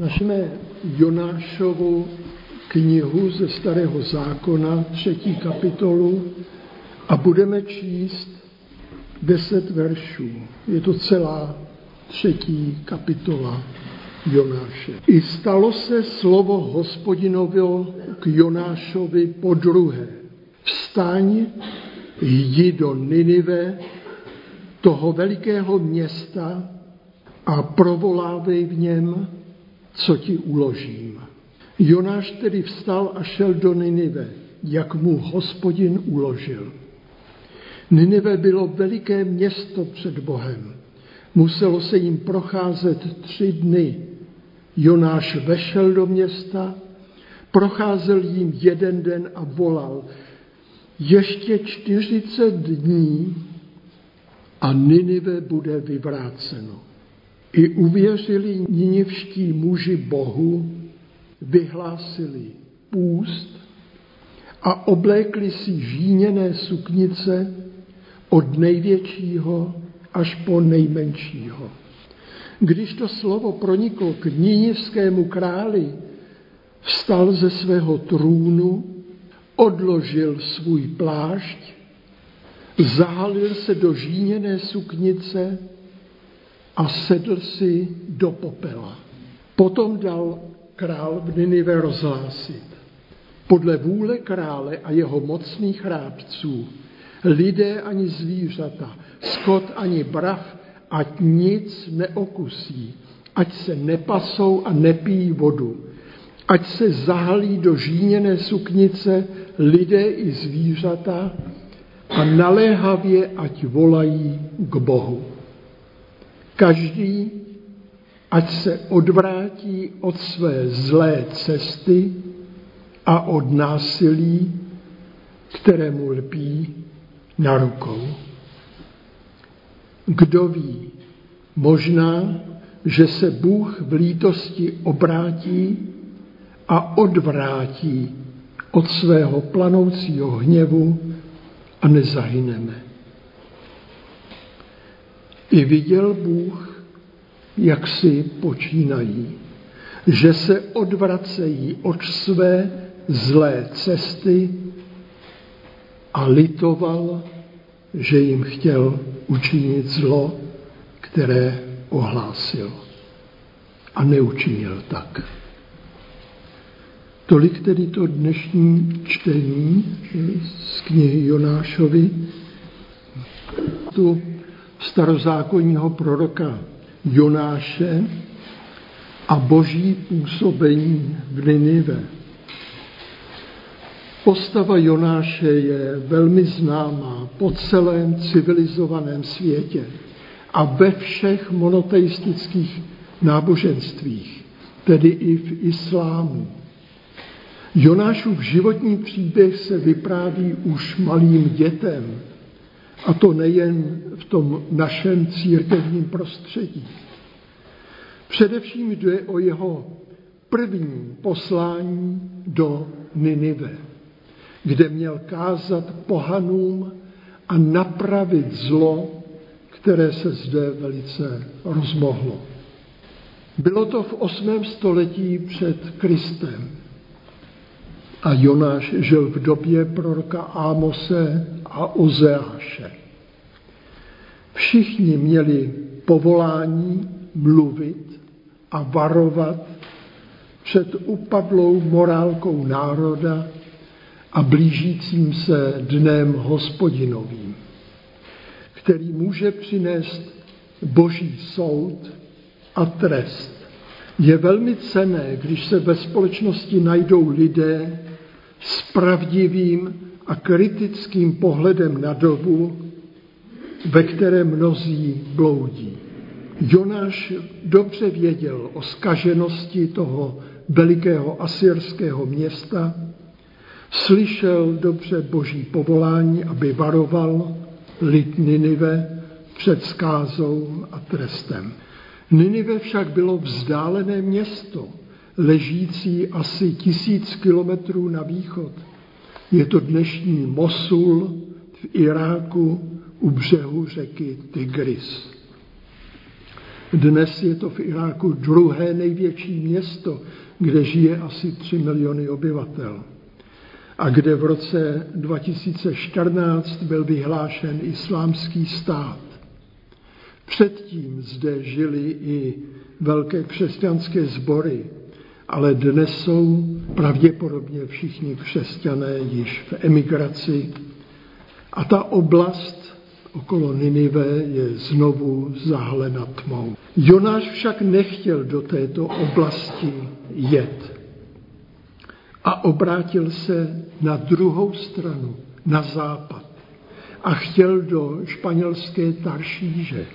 Našíme Jonášovu knihu ze Starého zákona, třetí kapitolu, a budeme číst deset veršů. Je to celá třetí kapitola Jonáše. I stalo se slovo hospodinovo k Jonášovi po druhé. Vstaň, jdi do Ninive, toho velikého města a provolávej v něm, co ti uložím. Jonáš tedy vstal a šel do Ninive, jak mu hospodin uložil. Ninive bylo veliké město před Bohem. Muselo se jim procházet tři dny. Jonáš vešel do města, procházel jim jeden den a volal, ještě čtyřicet dní a Ninive bude vyvráceno. I uvěřili ninivští muži Bohu, vyhlásili půst a oblékli si žíněné suknice od největšího až po nejmenšího. Když to slovo proniklo k ninivskému králi, vstal ze svého trůnu, odložil svůj plášť, zahalil se do žíněné suknice a sedl si do popela. Potom dal král v Ninive rozhlásit. Podle vůle krále a jeho mocných rádců, lidé ani zvířata, skot ani brav, ať nic neokusí, ať se nepasou a nepijí vodu, ať se zahalí do žíněné suknice lidé i zvířata a naléhavě ať volají k Bohu. Každý, ať se odvrátí od své zlé cesty a od násilí, kterému lpí na rukou. Kdo ví, možná, že se Bůh v lítosti obrátí a odvrátí od svého planoucího hněvu a nezahyneme. I viděl Bůh, jak si počínají, že se odvracejí od své zlé cesty a litoval, že jim chtěl učinit zlo, které ohlásil. A neučinil tak. Tolik tedy to dnešní čtení z knihy Jonášovi. Tu starozákonního proroka Jonáše a boží působení v Ninive. Postava Jonáše je velmi známá po celém civilizovaném světě a ve všech monoteistických náboženstvích, tedy i v islámu. Jonášův životní příběh se vypráví už malým dětem, a to nejen v tom našem církevním prostředí. Především jde o jeho první poslání do Ninive, kde měl kázat pohanům a napravit zlo, které se zde velice rozmohlo. Bylo to v 8. století před Kristem a Jonáš žil v době proroka Ámose a Ozeáše. Všichni měli povolání mluvit a varovat před upadlou morálkou národa a blížícím se dnem hospodinovým, který může přinést boží soud a trest. Je velmi cené, když se ve společnosti najdou lidé s pravdivým a kritickým pohledem na dobu, ve které mnozí bloudí. Jonáš dobře věděl o skaženosti toho velikého asyrského města, slyšel dobře boží povolání, aby varoval lid Ninive před skázou a trestem. Ninive však bylo vzdálené město, ležící asi tisíc kilometrů na východ. Je to dnešní Mosul v Iráku u břehu řeky Tigris. Dnes je to v Iráku druhé největší město, kde žije asi 3 miliony obyvatel a kde v roce 2014 byl vyhlášen islámský stát. Předtím zde žili i velké křesťanské sbory, ale dnes jsou pravděpodobně všichni křesťané již v emigraci a ta oblast okolo Ninive je znovu zahlena tmou. Jonáš však nechtěl do této oblasti jet a obrátil se na druhou stranu, na západ a chtěl do španělské Taršíže.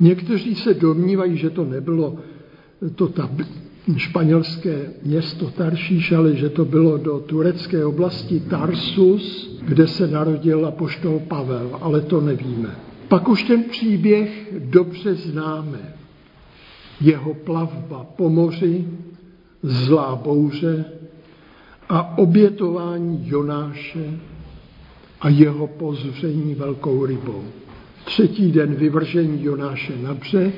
Někteří se domnívají, že to nebylo to španělské město Taršíš, ale že to bylo do turecké oblasti Tarsus, kde se narodil apoštol Pavel, ale to nevíme. Pak už ten příběh dobře známe. Jeho plavba po moři, zlá bouře a obětování Jonáše a jeho pozření velkou rybou. Třetí den vyvržení Jonáše na břeh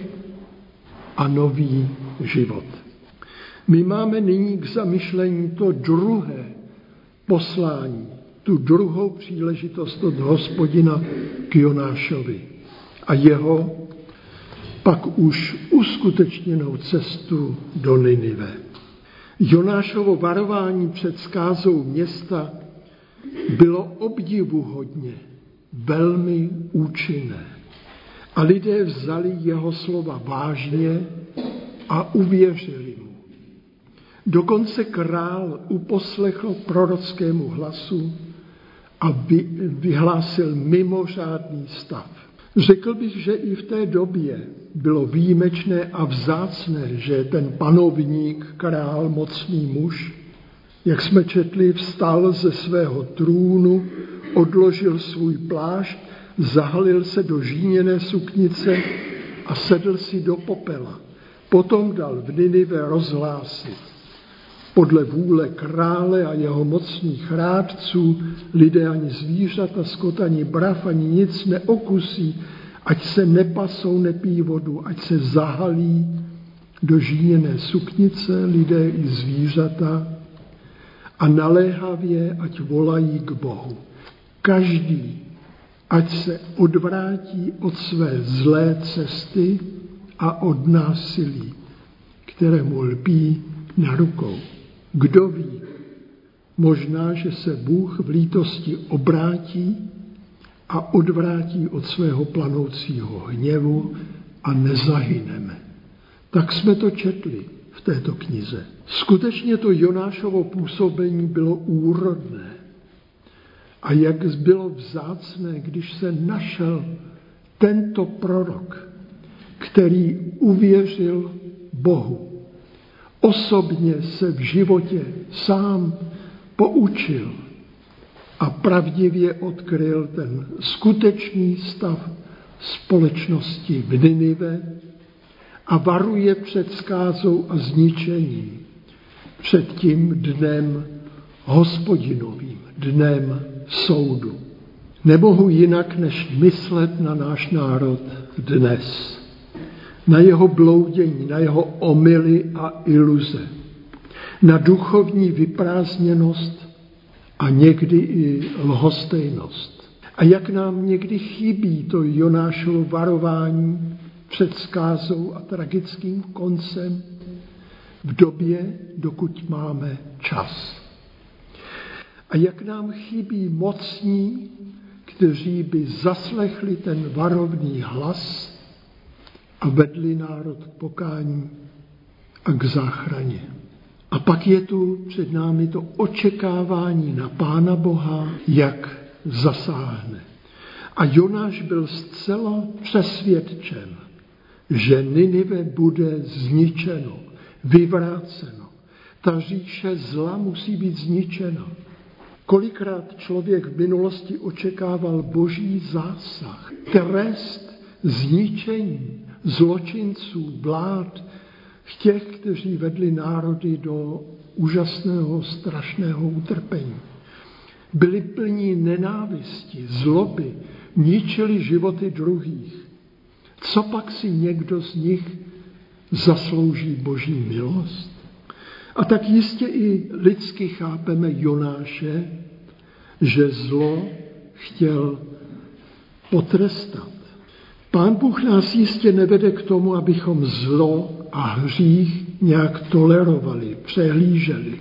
a nový život. My máme nyní k zamyšlení to druhé poslání, tu druhou příležitost od hospodina k Jonášovi a jeho pak už uskutečněnou cestu do Ninive. Jonášovo varování před skázou města bylo obdivuhodně velmi účinné. A lidé vzali jeho slova vážně a uvěřili. Dokonce král uposlechl prorockému hlasu a vy, vyhlásil mimořádný stav. Řekl bych, že i v té době bylo výjimečné a vzácné, že ten panovník, král, mocný muž, jak jsme četli, vstal ze svého trůnu, odložil svůj plášť, zahalil se do žíněné suknice a sedl si do popela. Potom dal v Ninive rozhlásit. Podle vůle krále a jeho mocných rádců lidé ani zvířata, skot, ani brav, ani nic neokusí, ať se nepasou, nepí vodu, ať se zahalí do žíněné suknice lidé i zvířata a naléhavě, ať volají k Bohu. Každý, ať se odvrátí od své zlé cesty a od násilí, které mu lpí na rukou. Kdo ví, možná, že se Bůh v lítosti obrátí a odvrátí od svého planoucího hněvu a nezahyneme. Tak jsme to četli v této knize. Skutečně to Jonášovo působení bylo úrodné. A jak bylo vzácné, když se našel tento prorok, který uvěřil Bohu. Osobně se v životě sám poučil a pravdivě odkryl ten skutečný stav společnosti v Ninive a varuje před skázou a zničením, před tím dnem hospodinovým, dnem soudu. Nemohu jinak, než myslet na náš národ dnes, na jeho bloudění, na jeho omily a iluze, na duchovní vyprázdněnost a někdy i lhostejnost. A jak nám někdy chybí to Jonášovo varování před skázou a tragickým koncem v době, dokud máme čas. A jak nám chybí mocní, kteří by zaslechli ten varovný hlas a vedli národ k pokání a k záchraně. A pak je tu před námi to očekávání na Pána Boha, jak zasáhne. A Jonáš byl zcela přesvědčen, že Ninive bude zničeno, vyvráceno. Ta říše zla musí být zničena. Kolikrát člověk v minulosti očekával boží zásah, trest, zničení zločinců, vlád, těch, kteří vedli národy do úžasného, strašného utrpení. Byli plní nenávisti, zloby, ničili životy druhých. Co pak si někdo z nich zaslouží boží milost? A tak jistě i lidsky chápeme Jonáše, že zlo chtěl potrestat. Pán Bůh nás jistě nevede k tomu, abychom zlo a hřích nějak tolerovali, přehlíželi,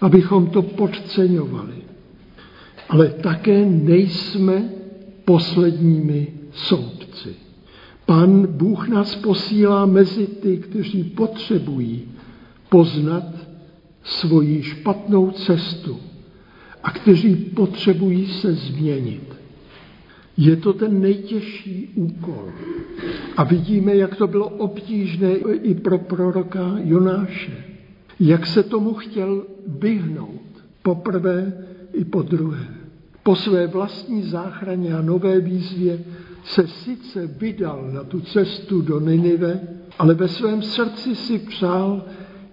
abychom to podceňovali. Ale také nejsme posledními soudci. Pán Bůh nás posílá mezi ty, kteří potřebují poznat svoji špatnou cestu a kteří potřebují se změnit. Je to ten nejtěžší úkol. A vidíme, jak to bylo obtížné i pro proroka Jonáše. Jak se tomu chtěl vyhnout. Poprvé i po druhé. Po své vlastní záchraně a nové výzvě se sice vydal na tu cestu do Ninive, ale ve svém srdci si přál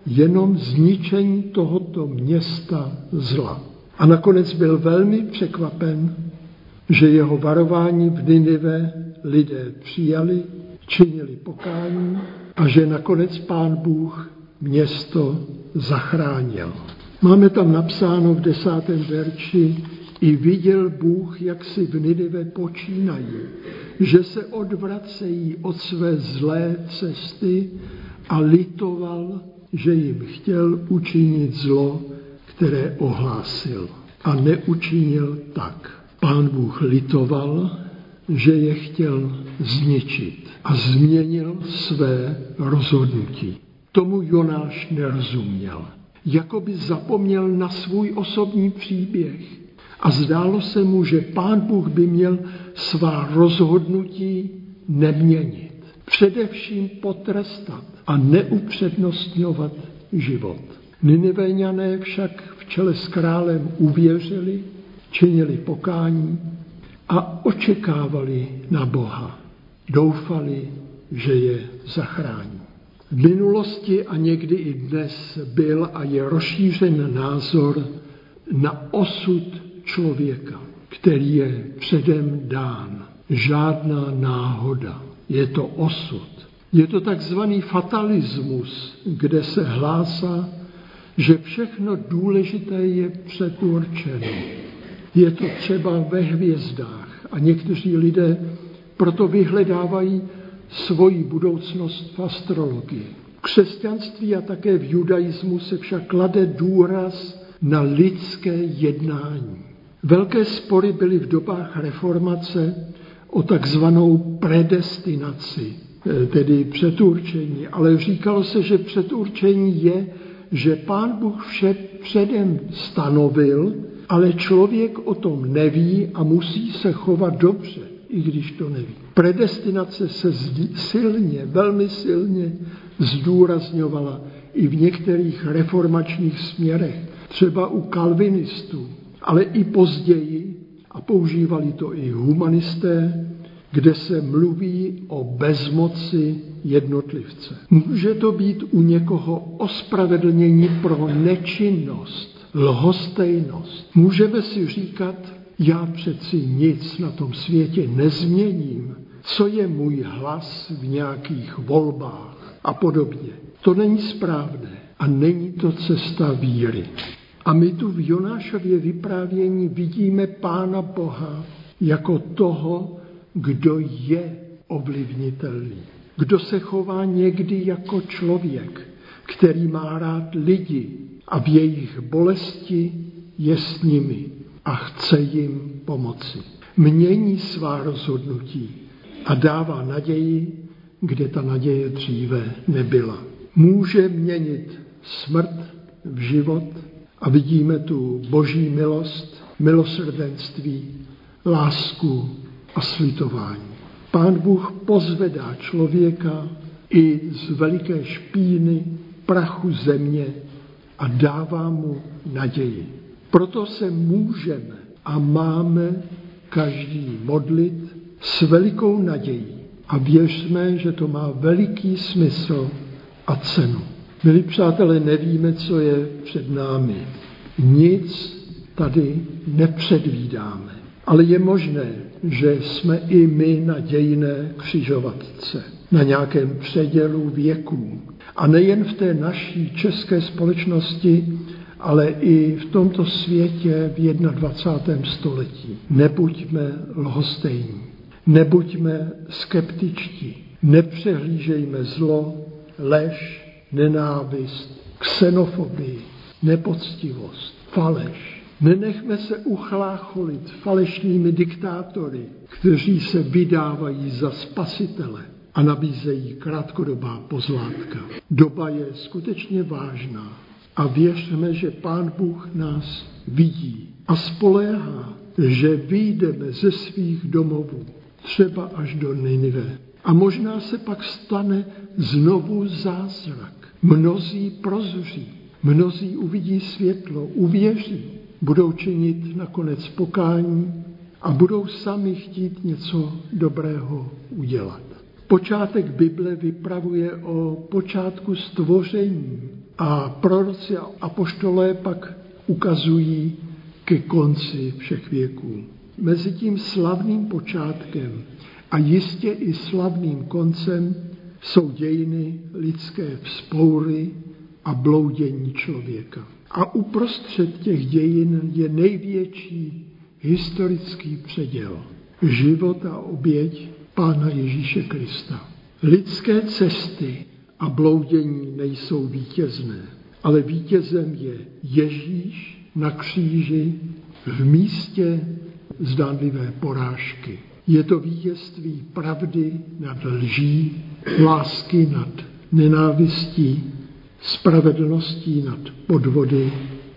jenom zničení tohoto města zla. A nakonec byl velmi překvapen, že jeho varování v Ninive lidé přijali, činili pokání a že nakonec pán Bůh město zachránil. Máme tam napsáno v desátém verši, i viděl Bůh, jak si v Ninive počínají, že se odvracejí od své zlé cesty a litoval, že jim chtěl učinit zlo, které ohlásil. A neučinil tak. Pán Bůh litoval, že je chtěl zničit a změnil své rozhodnutí. Tomu Jonáš nerozuměl. Jakoby zapomněl na svůj osobní příběh a zdálo se mu, že pán Bůh by měl svá rozhodnutí neměnit. Především potrestat a neupřednostňovat život. Niniveňané však v čele s králem uvěřili, činili pokání a očekávali na Boha. Doufali, že je zachrání. V minulosti a někdy i dnes byl a je rozšířen názor na osud člověka, který je předem dán. Žádná náhoda. Je to osud. Je to takzvaný fatalismus, kde se hlásá, že všechno důležité je předurčeno. Je to třeba ve hvězdách a někteří lidé proto vyhledávají svoji budoucnost v astrologii. V křesťanství a také v judaismu se však klade důraz na lidské jednání. Velké spory byly v dobách reformace o takzvanou predestinaci, eh, tedy předurčení. Ale říkalo se, že předurčení je, že pán Bůh vše předem stanovil, ale člověk o tom neví a musí se chovat dobře, i když to neví. Predestinace se silně, velmi silně zdůrazňovala i v některých reformačních směrech, třeba u kalvinistů, ale i později, a používali to i humanisté, kde se mluví o bezmoci jednotlivce. Může to být u někoho ospravedlnění pro nečinnost, lhostejnost. Můžeme si říkat, já přeci nic na tom světě nezměním, co je můj hlas v nějakých volbách a podobně. To není správné a není to cesta víry. A my tu v Jonášově vyprávění vidíme Pána Boha jako toho, kdo je ovlivnitelný. Kdo se chová někdy jako člověk, který má rád lidi a v jejich bolesti je s nimi a chce jim pomoci. Mění svá rozhodnutí a dává naději, kde ta naděje dříve nebyla. Může měnit smrt v život a vidíme tu boží milost, milosrdenství, lásku a slitování. Pán Bůh pozvedá člověka i z veliké špíny, prachu země a dává mu naději. Proto se můžeme a máme každý modlit s velikou nadějí a věřme, že to má veliký smysl a cenu. Milí přátelé, nevíme, co je před námi. Nic tady nepředvídáme. Ale je možné, že jsme i my na dějné křižovatce, na nějakém předělu věků. A nejen v té naší české společnosti, ale i v tomto světě v 21. století. Nebuďme lhostejní, nebuďme skeptičtí, nepřehlížejme zlo, lež, nenávist, xenofobii, nepoctivost, faleš. Nenechme se uchlácholit falešnými diktátory, kteří se vydávají za spasitele a nabízejí krátkodobá pozlátka. Doba je skutečně vážná a věřme, že Pán Bůh nás vidí a spoléhá, že vyjdeme ze svých domovů, třeba až do Ninive. A možná se pak stane znovu zázrak. Mnozí prozří, mnozí uvidí světlo, uvěří, budou činit nakonec pokání a budou sami chtít něco dobrého udělat. Počátek Bible vypravuje o počátku stvoření a proroci a apoštolé pak ukazují ke konci všech věků. Mezi tím slavným počátkem a jistě i slavným koncem jsou dějiny lidské vzpoury a bloudění člověka. A uprostřed těch dějin je největší historický předěl. Život a oběť Pána Ježíše Krista. Lidské cesty a bloudění nejsou vítězné, ale vítězem je Ježíš na kříži v místě zdánlivé porážky. Je to vítězství pravdy nad lží, lásky nad nenávistí, spravedlností nad podvody,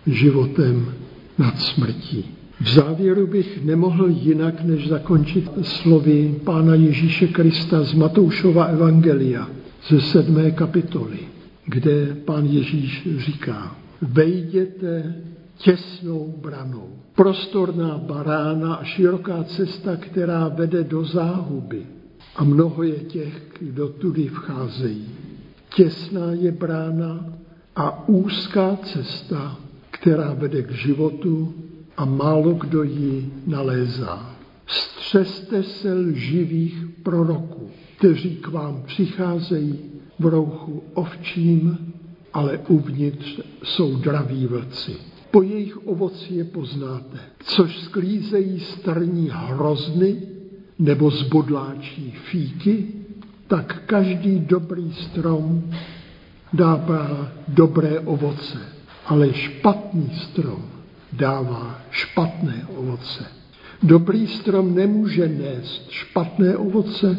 životem nad smrtí. V závěru bych nemohl jinak, než zakončit slovy Pána Ježíše Krista z Matoušova Evangelia ze sedmé kapitoly, kde Pán Ježíš říká, vejděte těsnou branou. Prostorná barána a široká cesta, která vede do záhuby. A mnoho je těch, kdo tudy vcházejí. Těsná je brána a úzká cesta, která vede k životu a málo kdo ji nalézá. Střeste se lživých proroků, kteří k vám přicházejí v rouchu ovčím, ale uvnitř jsou draví vlci. Po jejich ovoci je poznáte, což sklízejí strní hrozny nebo zbodláčí fíky, tak každý dobrý strom dává dobré ovoce, ale špatný strom dává špatné ovoce. Dobrý strom nemůže nést špatné ovoce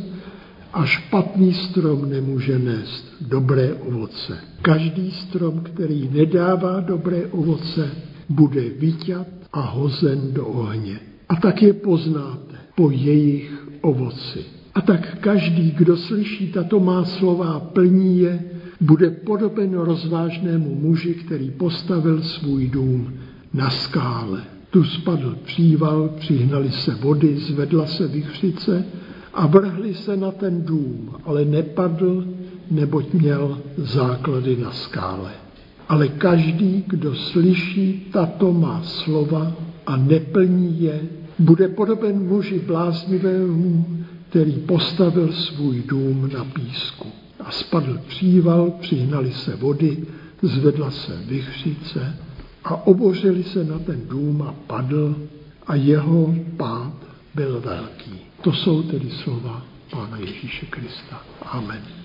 a špatný strom nemůže nést dobré ovoce. Každý strom, který nedává dobré ovoce, bude vyťat a hozen do ohně. A tak je poznáte po jejich ovoci. A tak každý, kdo slyší tato má slova plní je, bude podoben rozvážnému muži, který postavil svůj dům na skále. Tu spadl příval, přihnali se vody, zvedla se vychřice a vrhli se na ten dům, ale nepadl, neboť měl základy na skále. Ale každý, kdo slyší tato má slova a neplní je, bude podoben muži bláznivému, který postavil svůj dům na písku. A spadl příval, přihnali se vody, zvedla se vychřice a obořili se na ten dům a padl a jeho pád byl velký. To jsou tedy slova Pána Ježíše Krista. Amen.